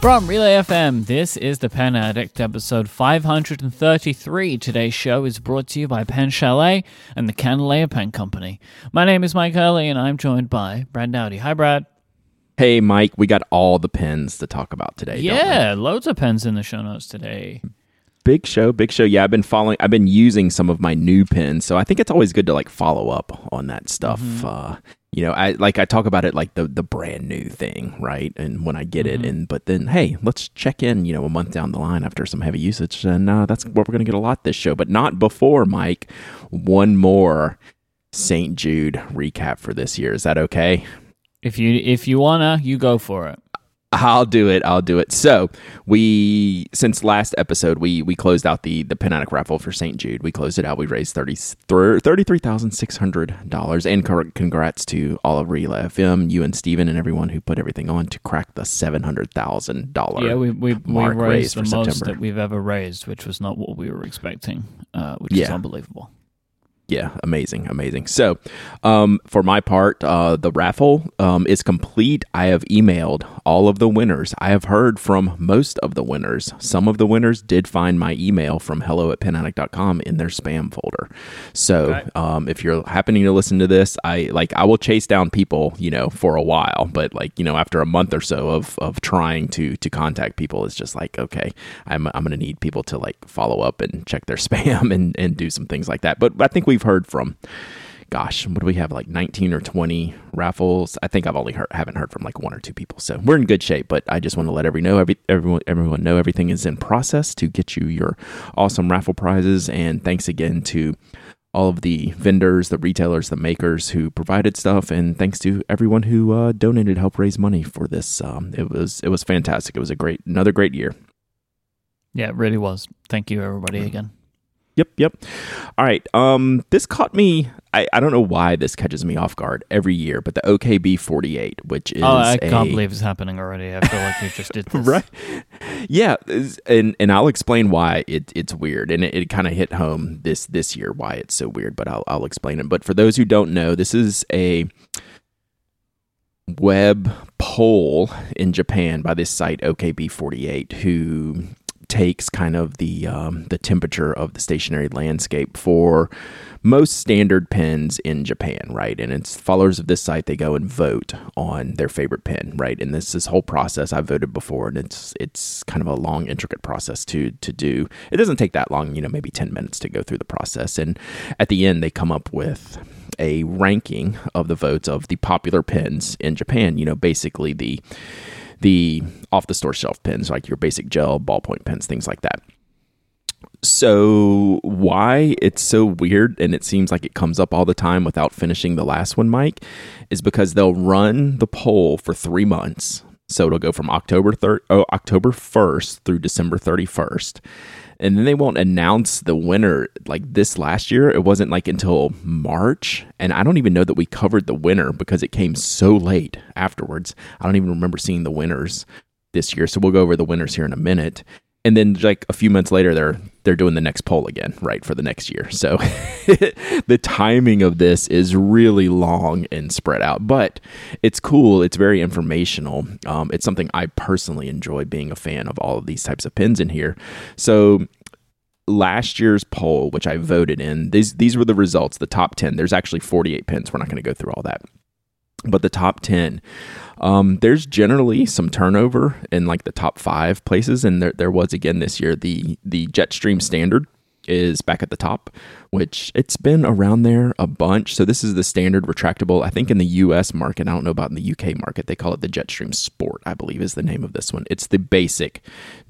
From Relay FM, this is The Pen Addict, episode 533. Today's show is brought to you by Pen Chalet and the Kanilea Pen Company. My name is Mike Hurley, and I'm joined by Brad Dowdy. Hi, Brad. Hey, Mike, we got all the pens to talk about today. Yeah, loads of pens in the show notes today. Big show, big show. Yeah, I've been following, I've been using some of my new pens, so I think it's always good to like follow up on that stuff. Mm-hmm. Uh, you know, I like I talk about it like the the brand new thing, right? And when I get mm-hmm. it, and but then hey, let's check in, you know, a month down the line after some heavy usage, and uh, that's what we're gonna get a lot this show, but not before Mike. One more St. Jude recap for this year. Is that okay? If you if you wanna, you go for it. I'll do it. I'll do it. So we, since last episode, we we closed out the the Pen raffle for St. Jude. We closed it out. We raised thirty thirty three thousand six hundred dollars. And congrats to all of Relay FM, you and Stephen and everyone who put everything on to crack the seven hundred thousand dollar. Yeah, we we, we raised, raised the most September. that we've ever raised, which was not what we were expecting, uh, which yeah. is unbelievable yeah, amazing, amazing. So, um, for my part, uh, the raffle um, is complete. I have emailed all of the winners. I have heard from most of the winners. Some of the winners did find my email from hello at penaddict.com in their spam folder. So, um, if you're happening to listen to this, I like I will chase down people, you know, for a while, but like you know, after a month or so of of trying to to contact people, it's just like okay, I'm I'm gonna need people to like follow up and check their spam and and do some things like that. But I think we we've heard from gosh, what do we have like 19 or 20 raffles? I think I've only heard haven't heard from like one or two people. So we're in good shape, but I just want to let every know every everyone everyone know everything is in process to get you your awesome raffle prizes and thanks again to all of the vendors, the retailers, the makers who provided stuff, and thanks to everyone who uh, donated help raise money for this. Um, it was it was fantastic. It was a great another great year. Yeah, it really was. Thank you, everybody, again. Yep, yep. All right. Um, this caught me. I, I don't know why this catches me off guard every year, but the OKB 48, which is. Oh, I a, can't believe it's happening already. I feel like you just did this. right. Yeah. And and I'll explain why it, it's weird. And it, it kind of hit home this this year why it's so weird, but I'll, I'll explain it. But for those who don't know, this is a web poll in Japan by this site OKB48 who takes kind of the um, the temperature of the stationary landscape for most standard pens in Japan, right? And it's followers of this site they go and vote on their favorite pen, right? And this this whole process I've voted before, and it's it's kind of a long, intricate process to to do. It doesn't take that long, you know, maybe ten minutes to go through the process, and at the end they come up with a ranking of the votes of the popular pens in Japan. You know, basically the the off the store shelf pens, like your basic gel, ballpoint pens, things like that. So, why it's so weird and it seems like it comes up all the time without finishing the last one, Mike, is because they'll run the poll for three months. So it'll go from October thir- oh, October 1st through December 31st and then they won't announce the winner like this last year. It wasn't like until march. And i don't even know that we covered the winner because it came so late afterwards. I don't even remember seeing the winners this year. So we'll go over the winners here in a minute and then like a few months later they're they're doing the next poll again right for the next year. So the timing of this is really long and spread out but it's cool. It's very informational. Um, it's something i personally enjoy being a fan of all of these types of pins in here. So last year's poll which i voted in these these were the results the top 10 there's actually 48 pins. We're not going to go through all that but the top 10 um, there's generally some turnover in like the top five places and there, there was again this year the the jetstream standard is back at the top which it's been around there a bunch. So this is the standard retractable i think in the us market. I don't know about in the uk market. They call it the jetstream sport i believe is the name of this one. It's the basic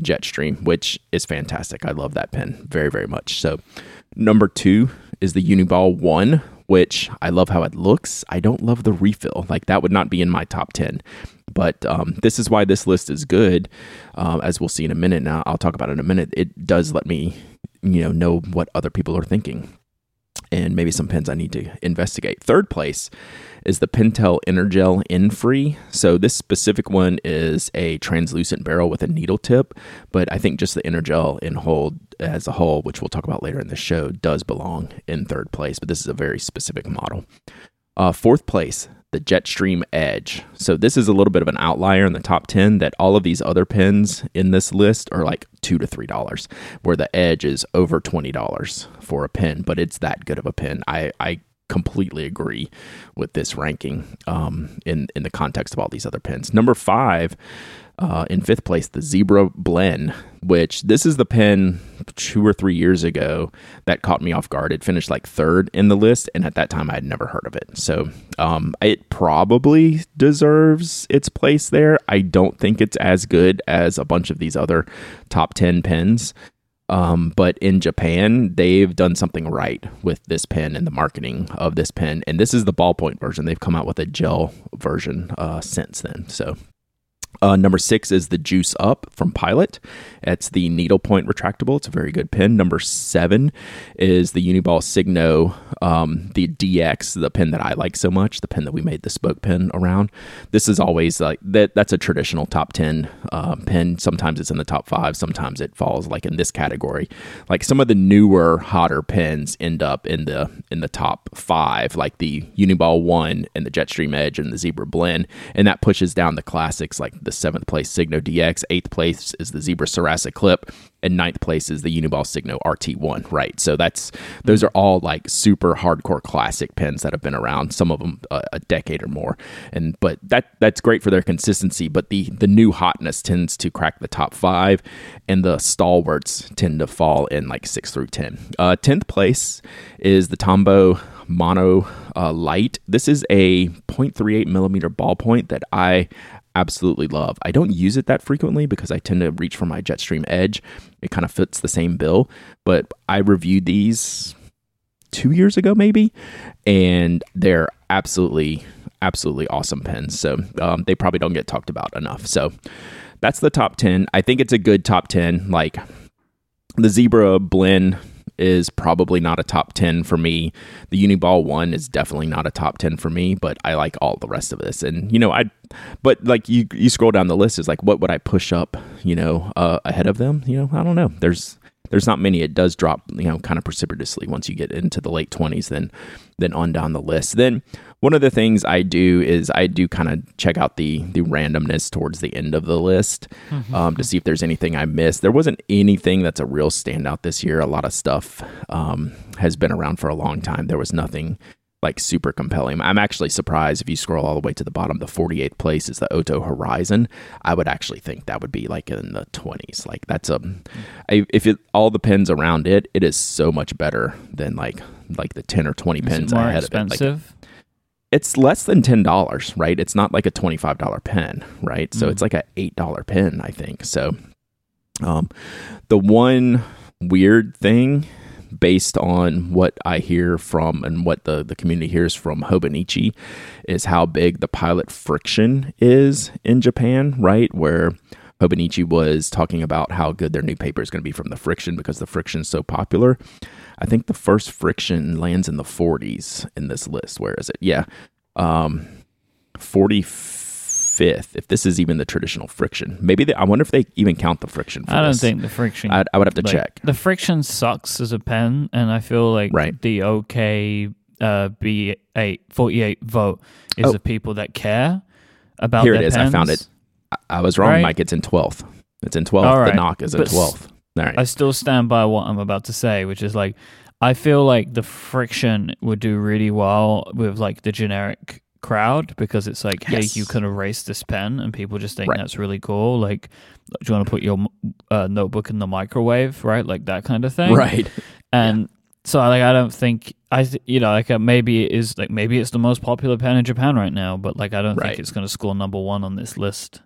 jetstream which is fantastic. I love that pen very very much. So number two is the uniball 1 which I love how it looks. I don't love the refill. Like that would not be in my top 10. But um, this is why this list is good. Um, as we'll see in a minute now, I'll talk about it in a minute. It does let me, you know, know what other people are thinking and maybe some pens I need to investigate. Third place is the Pentel Energel Infree. So this specific one is a translucent barrel with a needle tip, but I think just the Energel in whole as a whole, which we'll talk about later in the show, does belong in third place. But this is a very specific model. Uh, fourth place, the Jetstream Edge. So this is a little bit of an outlier in the top 10 that all of these other pens in this list are like 2 to 3 dollars where the Edge is over 20 dollars for a pen, but it's that good of a pen. I I completely agree with this ranking um, in in the context of all these other pens. Number 5 uh, in fifth place, the Zebra Blend, which this is the pen two or three years ago that caught me off guard. It finished like third in the list, and at that time I had never heard of it. So um, it probably deserves its place there. I don't think it's as good as a bunch of these other top 10 pens. Um, but in Japan, they've done something right with this pen and the marketing of this pen. And this is the ballpoint version. They've come out with a gel version uh, since then. So uh, number six is the Juice Up from Pilot. It's the needlepoint retractable. It's a very good pen. Number seven is the Uniball Signo, um, the DX, the pen that I like so much, the pen that we made the spoke pen around. This is always like that. That's a traditional top ten uh, pen. Sometimes it's in the top five. Sometimes it falls like in this category. Like some of the newer, hotter pens end up in the in the top five, like the Uniball One and the Jetstream Edge and the Zebra Blend, and that pushes down the classics like the seventh place Signo DX, eighth place is the Zebra Sarasa Clip, and ninth place is the Uniball Signo RT1. Right, so that's those are all like super hardcore classic pens that have been around. Some of them a, a decade or more, and but that that's great for their consistency. But the the new hotness tends to crack the top five, and the stalwarts tend to fall in like six through ten. Uh, tenth place is the Tombow Mono uh, Light. This is a 0.38 millimeter ballpoint that I absolutely love. I don't use it that frequently because I tend to reach for my Jetstream Edge. It kind of fits the same bill, but I reviewed these two years ago, maybe, and they're absolutely, absolutely awesome pens. So um, they probably don't get talked about enough. So that's the top 10. I think it's a good top 10. Like the Zebra Blend is probably not a top 10 for me. The Uniball one is definitely not a top 10 for me, but I like all the rest of this. And, you know, I, but like you, you scroll down the list is like, what would I push up, you know, uh, ahead of them? You know, I don't know. There's, there's not many. It does drop, you know, kind of precipitously once you get into the late 20s, then, then on down the list. Then one of the things I do is I do kind of check out the the randomness towards the end of the list mm-hmm. um, to see if there's anything I missed. There wasn't anything that's a real standout this year. A lot of stuff um, has been around for a long time. There was nothing like super compelling. I'm actually surprised if you scroll all the way to the bottom. The 48th place is the Ohto Horizon. I would actually think that would be like in the 20s. Like that's a, if it all the pens around it, it is so much better than like like the 10 or 20 pens ahead expensive? of it. Like, it's less than ten dollars, right? It's not like a twenty five dollar pen, right? So mm. it's like a eight dollar pen, I think. So, um, the one weird thing based on what I hear from and what the, the community hears from Hobonichi is how big the pilot friction is in Japan, right? Where Hobonichi was talking about how good their new paper is going to be from the friction because the friction is so popular. I think the first friction lands in the 40s in this list. Where is it? Yeah. Um, 45th, if this is even the traditional friction. Maybe they, I wonder if they even count the friction I don't this. think the friction. I'd, I would have to like, check. The friction sucks as a pen, and I feel like right. the OK uh, B8 48 vote is oh. the people that care about Here it is. Pens. I found it. I was wrong, right? Mike. It's in 12th. It's in 12th. Right. The knock is in 12th. All right. I still stand by what I'm about to say, which is like, I feel like the friction would do really well with like the generic crowd because it's like, yes. hey, you can erase this pen, and people just think right. that's really cool. Like, do you want to put your uh, notebook in the microwave, right? Like that kind of thing, right? And yeah. so, like, I don't think I, th- you know, like uh, maybe it is like maybe it's the most popular pen in Japan right now, but like I don't right. think it's going to score number one on this list.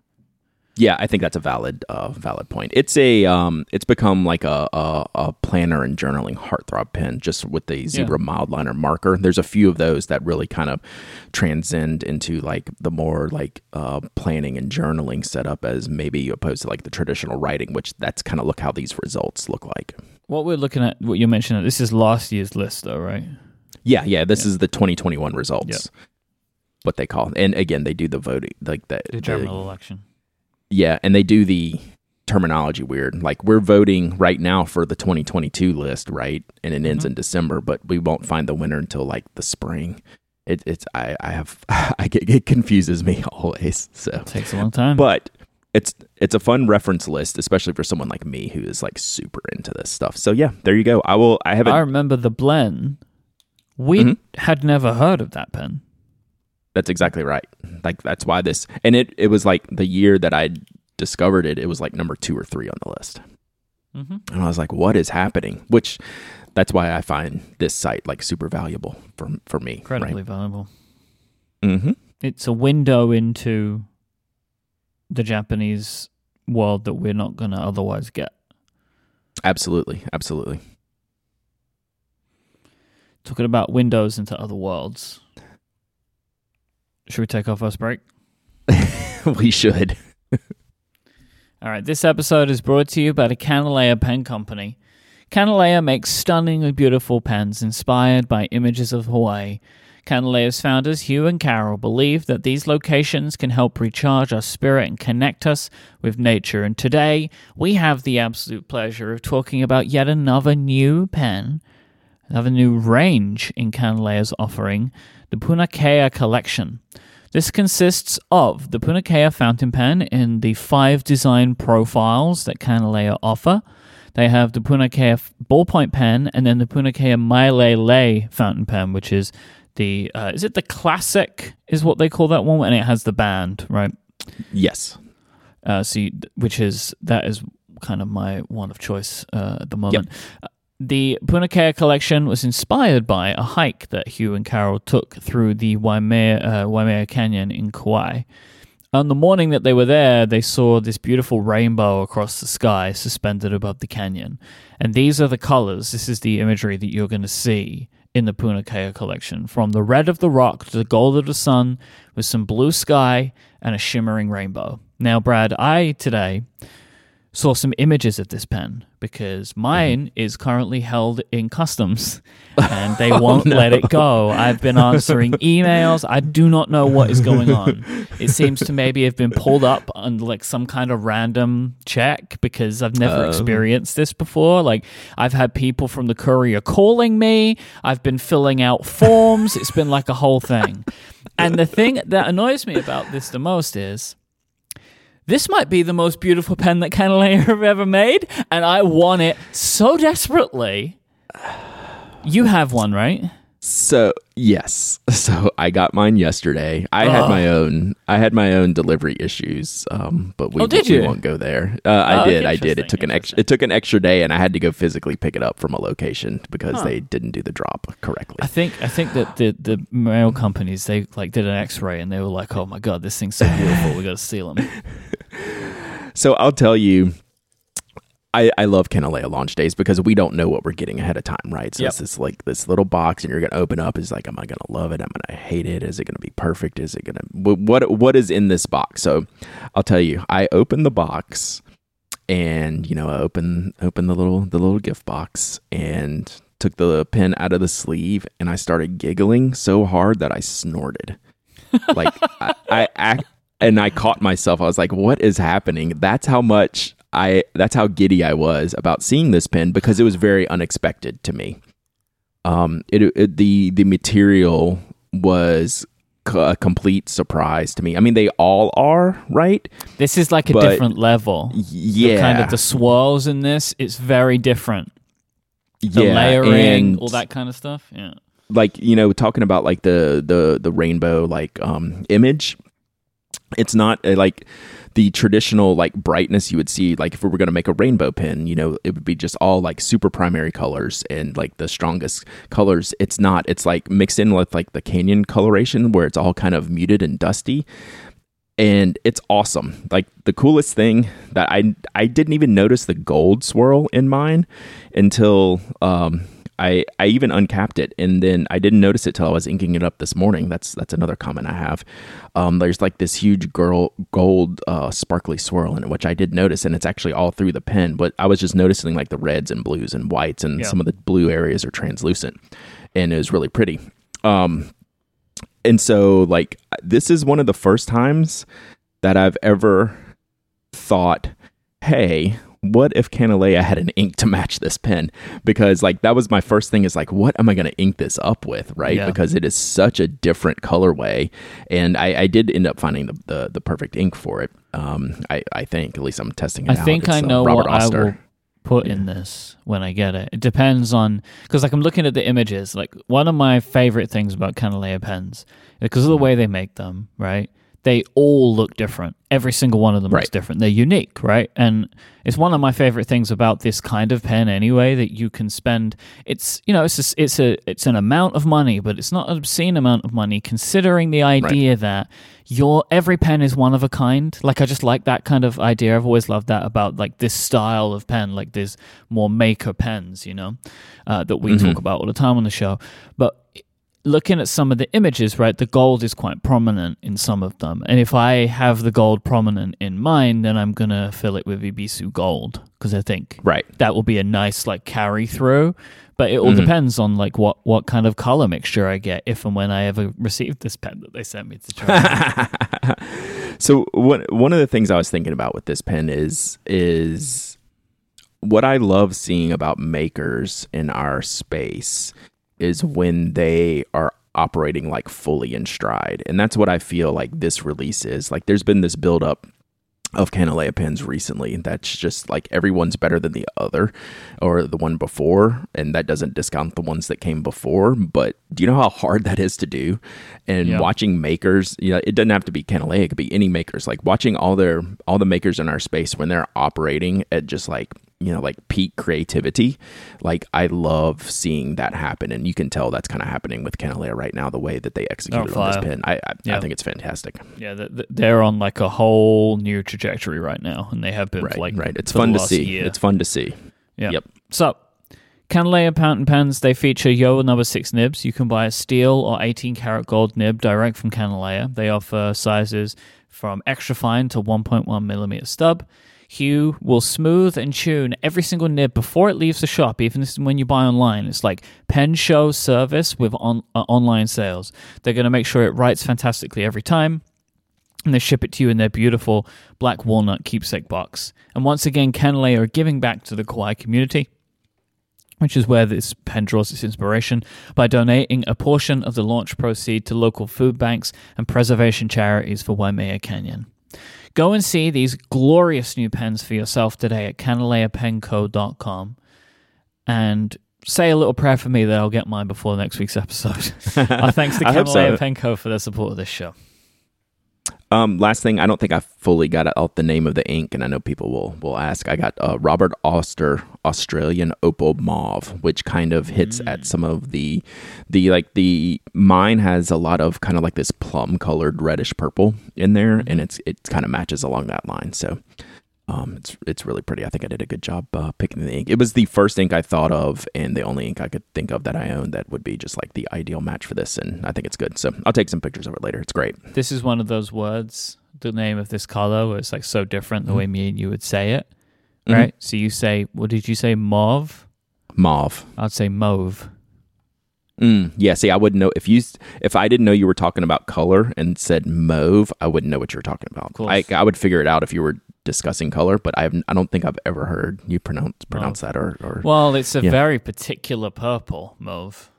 Yeah, I think that's a valid uh, valid point. It's a um, it's become like a, a, a planner and journaling heartthrob pen just with the zebra yeah. mildliner marker. There's a few of those that really kind of transcend into like the more like uh, planning and journaling setup as maybe opposed to like the traditional writing, which that's kind of look how these results look like. What we're looking at, what you mentioned, this is last year's list though, right? Yeah, yeah. This yeah. is the 2021 results. Yep. What they call, and again, they do the voting like the, the general the, election yeah, and they do the terminology weird. Like we're voting right now for the 2022 list, right? And it ends mm-hmm. in December, but we won't find the winner until like the spring. it, it's I, I have I get it confuses me always. So takes a long time, but it's it's a fun reference list, especially for someone like me who is like super into this stuff. So yeah, there you go. I will. I haven't. I remember the Blen. We Mhm. had never heard of that pen. That's exactly right. Like that's why this and it it was like the year that I discovered it. It was like number two or three on the list, Mm-hmm. and I was like, "What is happening?" Which that's why I find this site like super valuable for for me. Incredibly valuable. Mm-hmm. It's a window into the Japanese world that we're not going to otherwise get. Absolutely, absolutely. Talking about windows into other worlds. Should we take our first break? we should. All right, this episode is brought to you by the Kanilea Pen Company. Kanilea makes stunningly beautiful pens inspired by images of Hawaii. Kanilea's founders, Hugh and Carol, believe that these locations can help recharge our spirit and connect us with nature. And today, we have the absolute pleasure of talking about yet another new pen, another new range in Kanilea's offering, the Punakea Collection. This consists of the Punakea fountain pen in the five design profiles that Kanilea offer. They have the Punakea ballpoint pen and then the Punakea Maile Lei fountain pen, which is the uh, is it the classic is what they call that one, and it has the band right. Yes. Uh, so, you, which is that is kind of my one of choice uh, at the moment. Uh, The Punakea collection was inspired by a hike that Hugh and Carol took through the Waimea, uh, Waimea Canyon in Kauai. On the morning that they were there, they saw this beautiful rainbow across the sky suspended above the canyon. And these are the colors. This is the imagery that you're going to see in the Punakea collection from the red of the rock to the gold of the sun with some blue sky and a shimmering rainbow. Now, Brad, I today saw some images of this pen because mm-hmm. mine is currently held in customs and they won't oh, let it go. I've been answering emails. I do not know what is going on. It seems to maybe have been pulled up on like some kind of random check because I've never Oh. experienced this before. Like I've had people from the courier calling me. I've been filling out forms. It's been like a whole thing. And the thing that annoys me about this the most is this might be the most beautiful pen that Kanilea have ever made, and I want it so desperately. You have one, right? So yes, so I got mine yesterday. I had my own. I had my own delivery issues, um, but we, Oh, did we you? won't go there. Uh, I Oh, did. I did. It took an extra. It took an extra day, and I had to go physically pick it up from a location because Huh. they didn't do the drop correctly. I think I think that the the mail companies they like did an X-ray and they were like, "Oh my god, this thing's so beautiful, we got to steal them." So I'll tell you, I, I love Kanilea launch days because we don't know what we're getting ahead of time, right? So Yep. it's this like this little box, and you're gonna open up. Is like, am I gonna love it? Am I gonna hate it? Is it gonna be perfect? Is it gonna what what is in this box? So I'll tell you, I opened the box, and you know, I open open the little the little gift box and took the pen out of the sleeve, and I started giggling so hard that I snorted. Like I, I act and I caught myself. I was like, "What is happening?" That's how much I. That's how giddy I was about seeing this pen because it was very unexpected to me. Um, it, it the the material was c- a complete surprise to me. I mean, they all are right. This is like a But- different level. The Yeah, kind of the swirls in this, it's very different. The yeah, layering, all that kind of stuff. Yeah. like you know talking about like the the the rainbow like um image it's not uh, like the traditional like brightness you would see like if we were going to make a rainbow pin you know it would be just all like super primary colors and like the strongest colors. It's not it's like mixed in with like the canyon coloration where it's all kind of muted and dusty. And it's awesome. Like the coolest thing that i i didn't even notice the gold swirl in mine until um I, I even uncapped it and then I didn't notice it till I was inking it up this morning. That's that's another comment I have. Um, there's like this huge girl gold uh, sparkly swirl in it, which I did notice, and it's actually all through the pen. But I was just noticing like the reds and blues and whites, and Yeah. some of the blue areas are translucent, and it was really pretty. Um, and so like this is one of the first times that I've ever thought, hey, what if Kanilea had an ink to match this pen? Because like that was my first thing is like, what am I going to ink this up with, right? Yeah. Because it is such a different colorway, and I, I did end up finding the, the the perfect ink for it. Um, I I think at least I'm testing it. I out. think It's, I uh, know Robert what Oster. I will put in this when I get it. It depends on because like I'm looking at the images. Like one of my favorite things about Kanilea pens because of the way they make them, right? They all look different. Every single one of them looks different. They're unique, right? And it's one of my favorite things about this kind of pen anyway that you can spend it's you know it's a, it's a it's an amount of money but it's not an obscene amount of money considering the idea that your every pen is one of a kind like i just like that kind of idea i've always loved that about like this style of pen like there's more maker pens you know uh, that we talk about all the time on the show but looking at some of the images, right, the gold is quite prominent in some of them. And if I have the gold prominent in mine, then I'm going to fill it with Ibisu gold because I think Right. that will be a nice like carry through. But it all Mm-hmm. depends on like what, what kind of color mixture I get if and when I ever receive this pen that they sent me to try. So one one of the things I was thinking about with this pen is is what I love seeing about makers in our space is when they are operating like fully in stride. And that's what I feel like this release is. Like there's been this build up of Kanilea pens recently that's just like everyone's better than the other or the one before and that doesn't discount the ones that came before but do you know how hard that is to do and Yeah. watching makers you know it doesn't have to be Kanilea it could be any makers like watching all their all the makers in our space when they're operating at just like you know like peak creativity like I love seeing that happen and you can tell that's kind of happening with Kanilea right now the way that they executed on this oh, pen I I, Yeah. I think it's fantastic yeah, th- th- they're on like a whole new trajectory right now, and they have been right for like right it's fun to see year. it's fun to see Yeah. Yep. So, Kanilea fountain pens, they feature JoWo number 6 nibs. You can buy a steel or 18 karat gold nib direct from Kanilea. They offer sizes from extra fine to 1.1 millimeter stub. Hugh will smooth and tune every single nib before it leaves the shop, even when you buy online. It's like pen show service with on, uh, online sales. They're going to make sure it writes fantastically every time and they ship it to you in their beautiful black walnut keepsake box. And once again, Kanilea are giving back to the Kauai community, which is where this pen draws its inspiration, by donating a portion of the launch proceed to local food banks and preservation charities for Waimea Canyon. Go and see these glorious new pens for yourself today at kanileapenco.com and say a little prayer for me that I'll get mine before next week's episode. Our uh, thanks to hope so. Penco for their support of this show. Um, last thing, I don't think I fully got out the name of the ink, and I know people will will ask. I got uh, Robert Oster Australian Opal Mauve, which kind of hits Mm. at some of the the like the mine has a lot of kind of like this plum colored reddish purple in there, Mm-hmm. and it's it kind of matches along that line. So. Um, it's it's really pretty. I think I did a good job uh, picking the ink. It was the first ink I thought of, and the only ink I could think of that I own that would be just like the ideal match for this. And I think it's good. So I'll take some pictures of it later. It's great. This is one of those words, the name of this color, where it's like so different the way me and you would say it, Mhm. right? So you say, what did you say, mauve? Mauve. I'd say mauve. Mm, yeah, see, I wouldn't know if you if I didn't know you were talking about color and said mauve, I wouldn't know what you were talking about. I, I would figure it out if you were discussing color, but I have, I don't think I've ever heard you pronounce pronounce that or, or Well, it's a Yeah. very particular purple, mauve.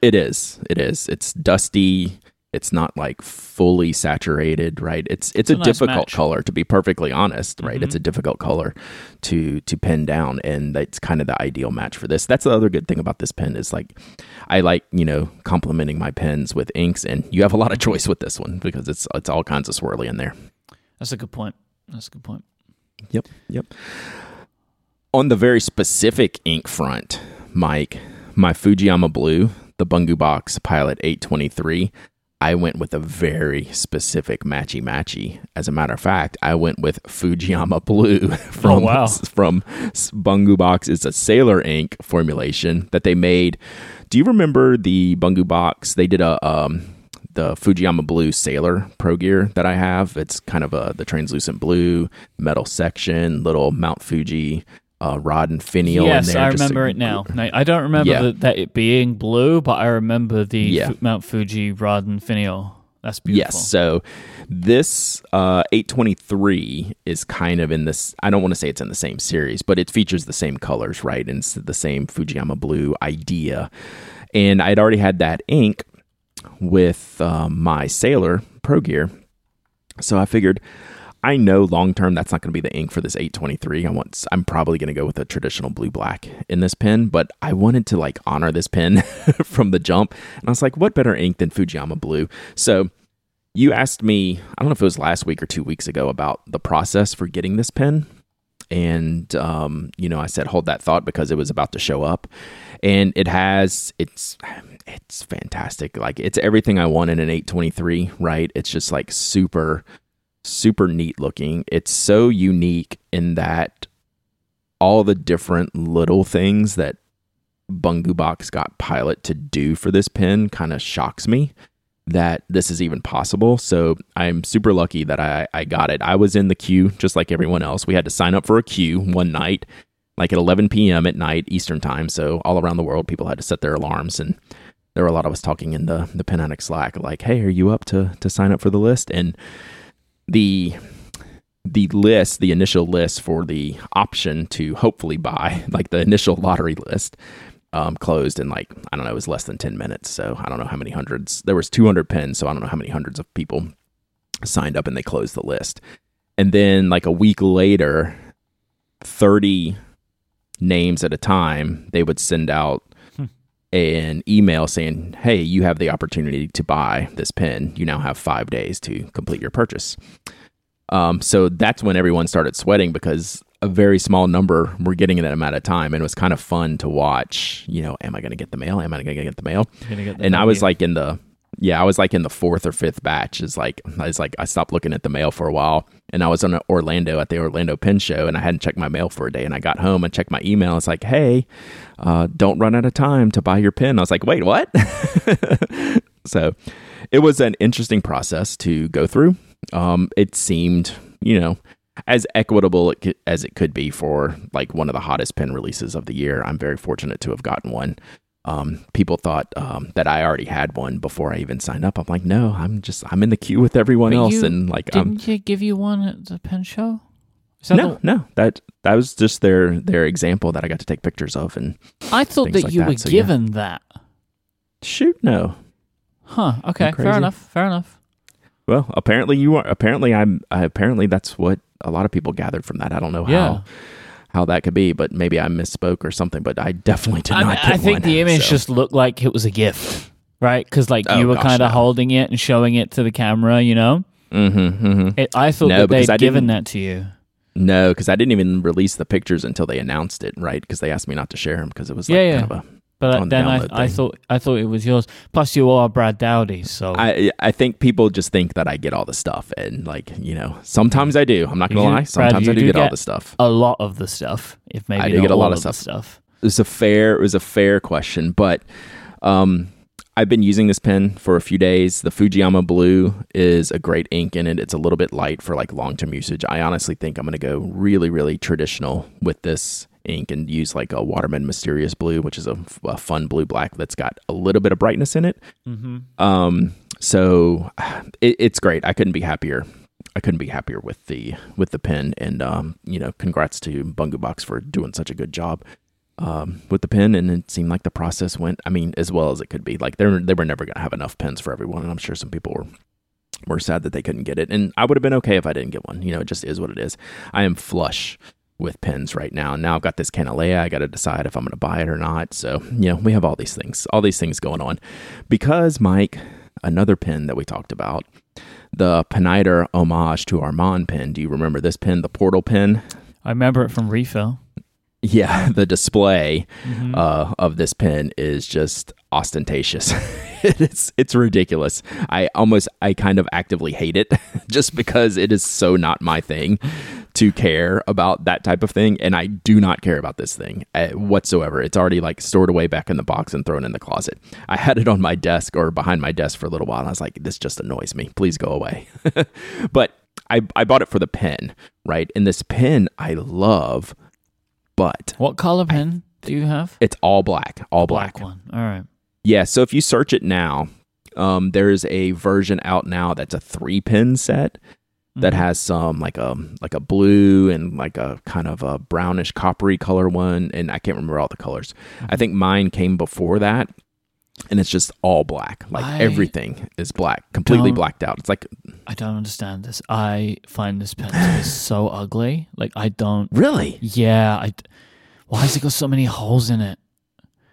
it is it is it's dusty. It's not like fully saturated, right? It's it's, a a, nice difficult match. color to be perfectly honest, right? Mhm. It's a difficult color to to pin down, and that's kind of the ideal match for this. That's the other good thing about this pen is like I like you know complementing my pens with inks, and you have a lot of choice with this one because it's it's all kinds of swirly in there. That's a good point. That's a good point. Yep, yep. On the very specific ink front, Mike, my Fujiyama Blue, the Bungu Box Pilot 823, I went with a very specific matchy matchy. As a matter of fact, I went with Fujiyama Blue from wow. from Bungu Box. It's a Sailor ink formulation that they made. Do you remember the Bungu Box? They did a um, the Fujiyama Blue Sailor Pro Gear that I have. It's kind of a the translucent blue metal section, little Mount Fuji uh, rod and finial. yes, in there, I remember it now. Now, I don't remember Yeah. the, that it being blue, but I remember the Yeah. Fu- Mount Fuji rod and finial. That's beautiful. Yes. So this uh, 823 is kind of in this. I don't want to say it's in the same series, but it features the same colors, right? And it's the same Fujiyama blue idea. And I'd already had that ink with um, my Sailor Pro Gear, so I figured. I know long term that's not going to be the ink for this 823. I want I'm probably going to go with a traditional blue black in this pen, but I wanted to like honor this pen from the jump. And I was like, what better ink than Fujiyama blue? So you asked me, I don't know if it was last week or two weeks ago about the process for getting this pen. And, um, you know, I said, hold that thought because it was about to show up. And it has, it's, it's fantastic. Like, it's everything I want in an 823, right? It's just like super, super neat looking. It's so unique in that all the different little things that Bungu Box got Pilot to do for this pen kind of shocks me that this is even possible. So I'm super lucky that I, I got it. I was in the queue just like everyone else. We had to sign up for a queue one night, like at 11 p.m. at night Eastern time. So all around the world, people had to set their alarms, and there were a lot of us talking in the the Pen Addict Slack, like, "Hey, are you up to to sign up for the list?" And the the list, the initial list for the option to hopefully buy, like the initial lottery list, um, closed in like I don't know, it was less than ten minutes. So I don't know how many hundreds. There was two hundred pens, so I don't know how many hundreds of people signed up and they closed the list. And then like a week later, thirty names at a time, they would send out an email saying, "Hey, you have the opportunity to buy this pen. You now have five days to complete your purchase." Um, so that's when everyone started sweating because a very small number were getting it at amount of time, and it was kind of fun to watch. You know, am I going to get the mail? Am I going to get the mail? Get the and I was like in the yeah, I was like in the fourth or fifth batch. Is like I was like I stopped looking at the mail for a while, and I was on Orlando at the Orlando Pen Show, and I hadn't checked my mail for a day, and I got home and checked my email. It's like, hey, uh, don't run out of time to buy your pen. I was like, wait, what? so it was an interesting process to go through. Um, it seemed, you know, as equitable as it could be for like one of the hottest pen releases of the year. I'm very fortunate to have gotten one. Um, people thought um, that I already had one before I even signed up. I'm like, no, I'm just I'm in the queue with everyone But else, you- and like, Didn't I'm give you one at the pen show? No, the- no, that that was just their their example that I got to take pictures of, and I thought that like you that, were so yeah. given that. shoot, no. Huh. Okay. Fair enough. Fair enough. Well, apparently you are. Apparently, I'm. I, apparently, that's what a lot of people gathered from that. I don't know Yeah. how how that could be, but maybe I misspoke or something. But I definitely did I, not. get I think the image so. just looked like it was a gift, right? Because like Oh, you were kind of no. holding it and showing it to the camera, you know. Mm-hmm, mm-hmm. It, I thought No, that they'd given that to you. No, because I didn't even release the pictures until they announced it, right? Because they asked me not to share them because it was like Yeah, yeah. kind of a. But then I, I thought I thought it was yours. Plus, you are Brad Dowdy, so I I think people just think that I get all the stuff, and like you know, sometimes I do. I'm not gonna do- lie. Sometimes you I do do get, all the stuff. a lot of the stuff. If maybe I do get a lot of stuff. stuff. It was a fair. It was a fair question, but um, I've been using this pen for a few days. The Fujiyama Blue is a great ink in it. It's a little bit light for like long term usage. I honestly think I'm going to go really, really traditional with this ink and use like a Waterman Mysterious Blue, which is a, a fun blue black that's got a little bit of brightness in it. Mm-hmm. Um, so it, it's great. I couldn't be happier. I couldn't be happier with the with the pen, and um, you know, congrats to Bungu Box for doing such a good job um, with the pen. And it seemed like the process went, I mean, as well as it could be. Like they they were never going to have enough pens for everyone, and I'm sure some people were were sad that they couldn't get it. And I would have been okay if I didn't get one. You know, it just is what it is. I am flush with pens right now. Now I've got this Kanilea. I got to decide if I'm going to buy it or not. So, you know, we have all these things, all these things going on. Because, Mike, another pen that we talked about, the Pineider homage to Arman pen. Do you remember this pen, the Portal pen? I remember it from refill. Yeah, the display Mhm. uh, of this pen is just ostentatious. it's it's ridiculous. I almost I kind of actively hate it just because it is so not my thing to care about that type of thing, and I do not care about this thing uh, whatsoever. It's already like stored away back in the box and thrown in the closet. I had it on my desk or behind my desk for a little while, and I was like, this just annoys me. Please go away. but I I bought it for the pen, right? And this pen I love, but What color pen do you have? it's all black, all black. one. All right. Yeah, so if you search it now, Um, there's a version out now that's a three pin set that mm-hmm. has some like a like a blue and like a kind of a brownish coppery color one, and I can't remember all the colors. I mm-hmm. think mine came before that, and it's just all black. Like I everything is black, completely blacked out. It's like I don't understand this. I find this pen to be so ugly. Like I don't. really. Yeah. I. Why has it got so many holes in it?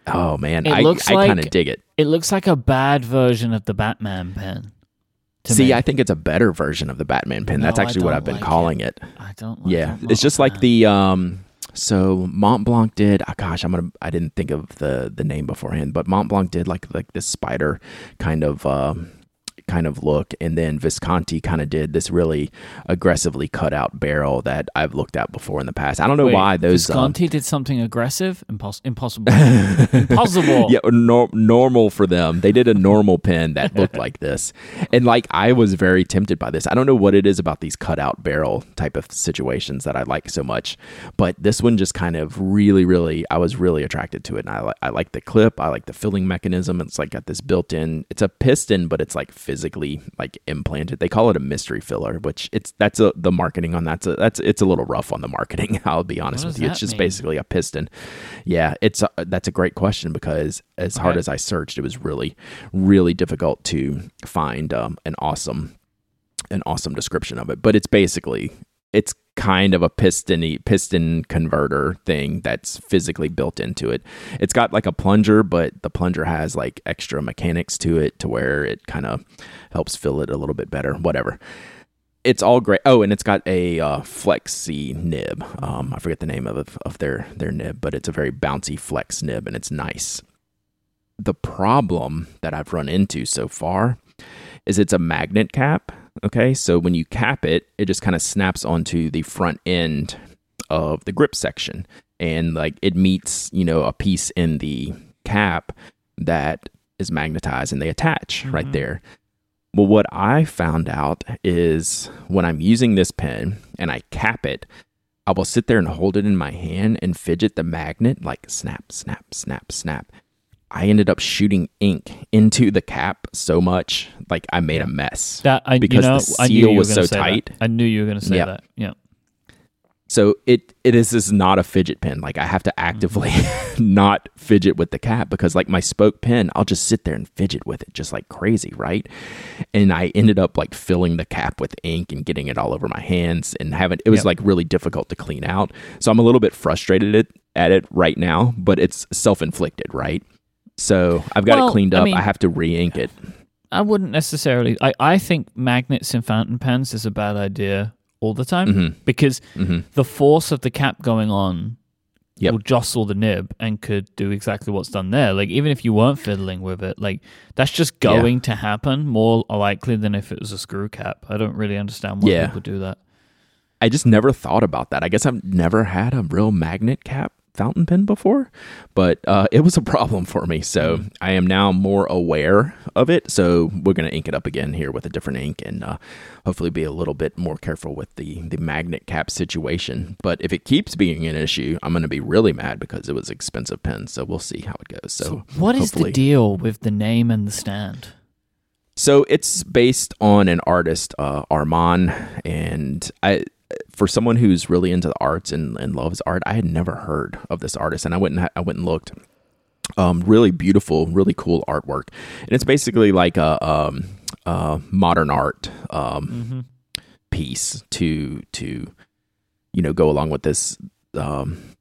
Oh man, It I looks I kind of like- dig it. It looks like a bad version of the Batman pen. See, me. I think it's a better version of the Batman pen. That's No, I actually what I've been like calling it. I don't. I Yeah, it's just like the um. So Mont Blanc did. Oh gosh, I'm gonna. I didn't think of the the name beforehand, but Mont Blanc did like like this spider kind of um kind of look, and then Visconti kind of did this really aggressively cut out barrel that I've looked at before in the past. I don't know Wait, why those. um, Visconti did something aggressive. Impos- impossible. impossible. yeah, nor- normal for them. They did a normal pen that looked like this, and like I was very tempted by this. I don't know what it is about these cutout barrel type of situations that I like so much, but this one just kind of really, really, I was really attracted to it, and I li- I like the clip. I like the filling mechanism. It's like got this built-in. It's a piston, but it's like physically like implanted. They call it a mystery filler, which it's that's a the marketing on that's a that's it's a little rough on the marketing. I'll be honest with you. It's just mean? basically a piston. Yeah, it's a, that's a great question because as hard as I searched, it was really, really difficult to find um, an awesome, an awesome description of it. But it's basically it's kind of a piston piston converter thing that's physically built into it. It's got like a plunger, but the plunger has like extra mechanics to it to where it kind of helps fill it a little bit better. Whatever it's all great. Oh, and it's got a uh, flexi nib. Um, I forget the name of of their their nib, but it's a very bouncy flex nib, and it's nice. The problem that I've run into so far is it's a magnet cap. Okay, so when you cap it, it just kind of snaps onto the front end of the grip section, and like it meets you know a piece in the cap that is magnetized, and they attach right Mhm. there. Well, what I found out is when I'm using this pen and I cap it, I will sit there and hold it in my hand and fidget the magnet like snap, snap, snap, snap. I ended up shooting ink into the cap so much, like I made a mess. That I Because you know, the seal was so say that. tight. I knew you were going to say Yeah. that. Yeah. So it it is is not a fidget pen. Like I have to actively mm-hmm. not fidget with the cap because like my spoke pen, I'll just sit there and fidget with it just like crazy, right? And I ended up like filling the cap with ink and getting it all over my hands and having it was Yep. like really difficult to clean out. So I'm a little bit frustrated at, at it right now, but it's self-inflicted, right? So I've got Well, it cleaned up. I, mean- have to re-ink it. I wouldn't necessarily. I, I think magnets in fountain pens is a bad idea all the time Mhm. because Mhm. the force of the cap going on Yep. will jostle the nib and could do exactly what's done there. Like even if you weren't fiddling with it, like that's just Yeah. going to happen more likely than if it was a screw cap. I don't really understand why Yeah. people do that. I just never thought about that. I guess I've never had a real magnet cap fountain pen before, but uh, it was a problem for me. So I am now more aware of it. So we're going to ink it up again here with a different ink and uh, hopefully be a little bit more careful with the, the magnet cap situation. But if it keeps being an issue, I'm going to be really mad because it was expensive pen. So we'll see how it goes. So, So what is the deal with the name and the stand? So it's based on an artist, uh, Arman, and I. For someone who's really into the arts and, and loves art, I had never heard of this artist, and I went and ha- I went and looked. Um, really beautiful, really cool artwork, and it's basically like a um, uh, modern art um, piece to to you know go along with this um,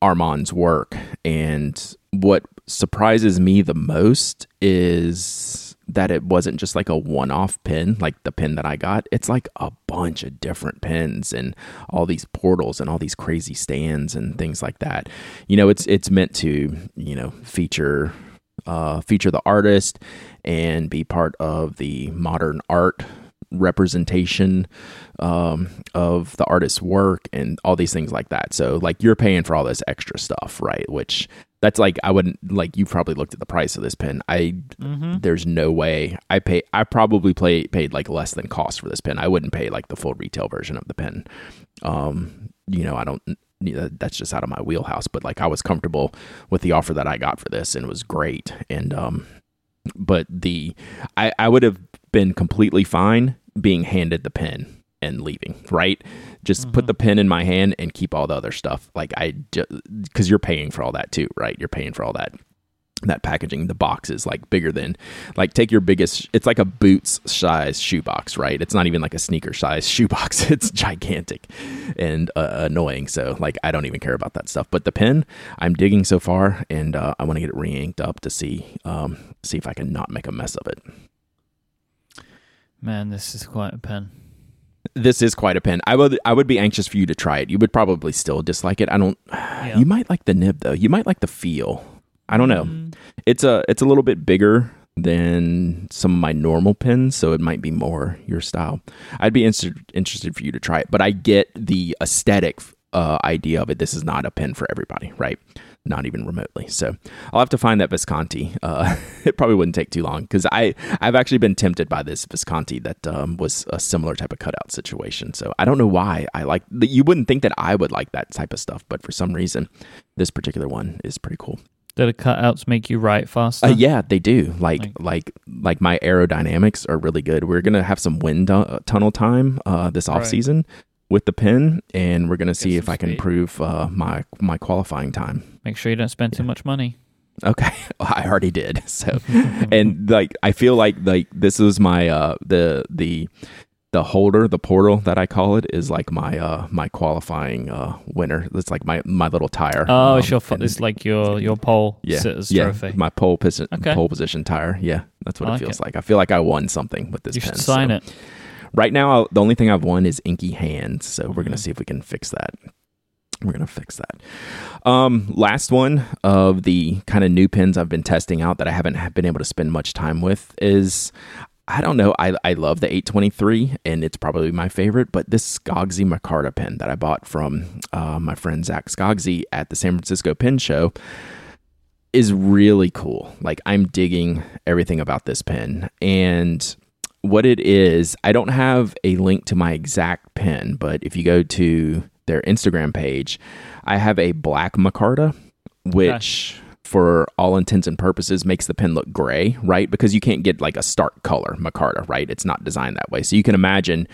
Arman's work. And what surprises me the most is that it wasn't just like a one-off pin like the pin that I got. It's like a bunch of different pins and all these portals and all these crazy stands and things like that. You know, it's it's meant to, you know, feature uh feature the artist and be part of the modern art representation um, of the artist's work and all these things like that. So like you're paying for all this extra stuff, right? Which that's like I wouldn't like you probably looked at the price of this pen. I there's no way I pay I probably play paid like less than cost for this pen. I wouldn't pay like the full retail version of the pen. Um, you know, I don't that's just out of my wheelhouse, but like I was comfortable with the offer that I got for this and it was great. And um but the I, I would have been completely fine being handed the pen and leaving, right? Just put the pen in my hand and keep all the other stuff. Like I, because you're paying for all that too, right? You're paying for all that that packaging the box is like bigger than like take your biggest it's like a boots size shoebox right it's not even like a sneaker size shoebox it's gigantic and uh, annoying so like i don't even care about that stuff but the pen i'm digging so far and uh, i want to get it re-inked up to see um see if i can not make a mess of it Man, this is quite a pen. This is quite a pen i would i would be anxious for you to try it you would probably still dislike it i don't Yeah. you might like the nib though you might like the feel i don't know Mm, It's a it's a little bit bigger than some of my normal pens, so it might be more your style. I'd be inter- interested for you to try it, but I get the aesthetic uh, idea of it. This is not a pen for everybody, right? Not even remotely. So I'll have to find that Visconti. Uh, it probably wouldn't take too long because I I've actually been tempted by this Visconti that um, was a similar type of cutout situation. So I don't know why I like. You wouldn't think that I would like that type of stuff, but for some reason, this particular one is pretty cool. Do the cutouts make you write faster? Uh, yeah, they do. Like, Like- like, like my aerodynamics are really good. We're gonna have some wind tu- tunnel time uh, this off Right. Season with the pen, and we're gonna see if some I can speed. improve uh, my my qualifying time. Make sure you don't spend too much money. Okay, I already did. So, and like I feel like like this is my uh the the the holder, the portal that I call it, is like my uh my qualifying uh winner. It's like my my little tire. Oh, Um, it's your fo- and- it's like your your pole yeah, sitters yeah, trophy. my pole position, Okay. pole position tire. Yeah, that's what I it like feels it. like. I feel like I won something with this you pen. should sign so- it. Right now, the only thing I've won is inky hands. So we're gonna Mhm. see if we can fix that. We're gonna fix that. Um, last one of the kind of new pens I've been testing out that I haven't been able to spend much time with is. I don't know. I, I love the 823 and it's probably my favorite, but this Skogsy Micarta pen that I bought from uh, my friend Zach Skogsy at the San Francisco Pen Show is really cool. Like I'm digging everything about this pen. And what it is, I don't have a link to my exact pen, but if you go to their Instagram page, I have a black micarta, which for all intents and purposes makes the pen look gray, right? Because you can't get like a stark color micarta, right? It's not designed that way. So you can imagine,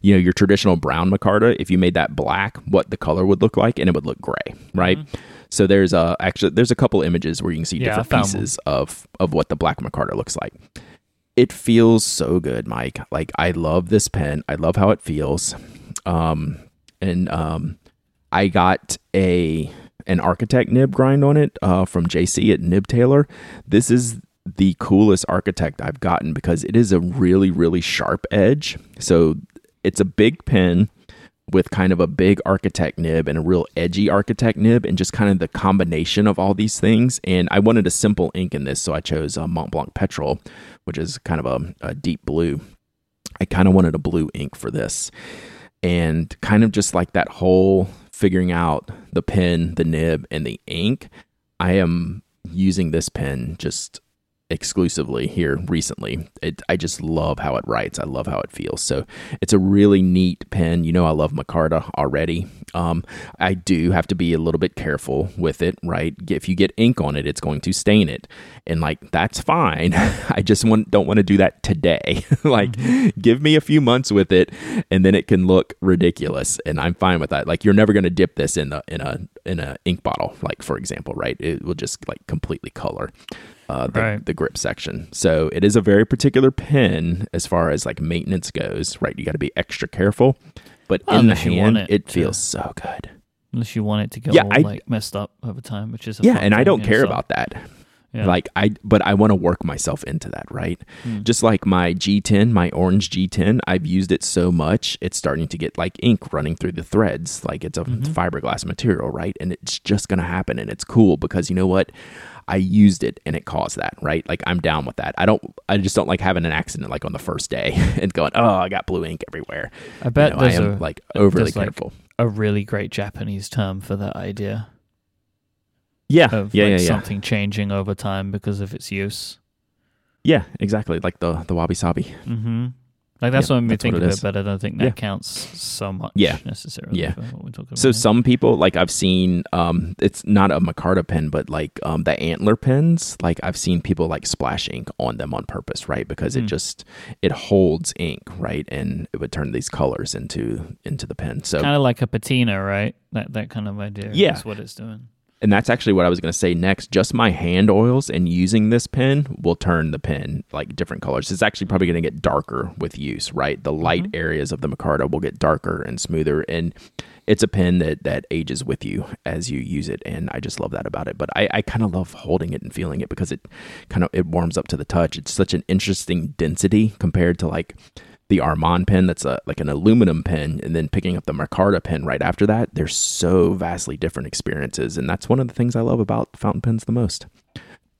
you know, your traditional brown micarta, if you made that black, what the color would look like, and it would look gray, mm-hmm. right? So there's a actually there's a couple images where you can see Yeah, different one. pieces of of what the black micarta looks like. It feels so good, Mike. Like I love this pen. I love how it feels. Um and um I got a an architect nib grind on it uh, from JC at Nib Taylor. This is the coolest architect I've gotten because it is a really really sharp edge. So it's a big pen with kind of a big architect nib and a real edgy architect nib and just kind of the combination of all these things. And i wanted a simple ink in this so i chose uh, Montblanc petrol which is kind of a, a deep blue. I kind of wanted a blue ink for this. And kind of just like that whole figuring out the pen the nib and the ink i am using this pen just exclusively here recently. It, I just love how it writes. I love how it feels. So it's a really neat pen. You know, I love Micarta already. Um, I do have to be a little bit careful with it, right? If you get ink on it, it's going to stain it, and like that's fine. I just want don't want to do that today. like, give me a few months with it, and then it can look ridiculous, and I'm fine with that. Like, you're never going to dip this in a in a in a ink bottle, like for example, right? It will just like completely color uh, the, Right. the grip section. So it is a very particular pen as far as like maintenance goes, right? You got to be extra careful. But in the Unless you want hand, it it, to- feels so good. Unless you want it to get Yeah, all I- like messed up over time, which is a Yeah, and I don't care itself. about that. Yeah. Like I, but I want to work myself into that, right? Hmm. Just like my G10, my orange G10, I've used it so much, it's starting to get like ink running through the threads, like it's a Mhm. fiberglass material, right? And it's just gonna happen, and it's cool because you know what? I used it and it caused that, right? Like I'm down with that. I don't, I just don't like having an accident like on the first day and going, oh, I got blue ink everywhere. I bet You know, I am a, like overly there's, like, careful. a really great Japanese term for that idea yeah, of yeah, like yeah, yeah, something changing over time because of its use. yeah, exactly. Like the the wabi sabi. Mm-hmm. Like that's Yeah, what made me think of it but I don't think that Yeah. counts so much Yeah. necessarily. Yeah. for what we're talking So here. some people like I've seen um it's not a micarta pen but like um the antler pens like I've seen people like splash ink on them on purpose right because it Mm. just it holds ink right and it would turn these colors into into the pen so kind of like a patina, right? That that kind of idea. Yeah. is what it's doing. And that's actually what I was going to say next. Just my hand oils and using this pen will turn the pen like different colors. It's actually probably going to get darker with use right? The mm-hmm. light areas of the micarta will get darker and smoother and it's a pen that that ages with you as you use it and i just love that about it. But i, I kind of love holding it and feeling it because it kind of it warms up to the touch. It's such an interesting density compared to like the Arman pen that's a like an aluminum pen and then picking up the Micarta pen right after that they're so vastly different experiences and that's one of the things I love about fountain pens the most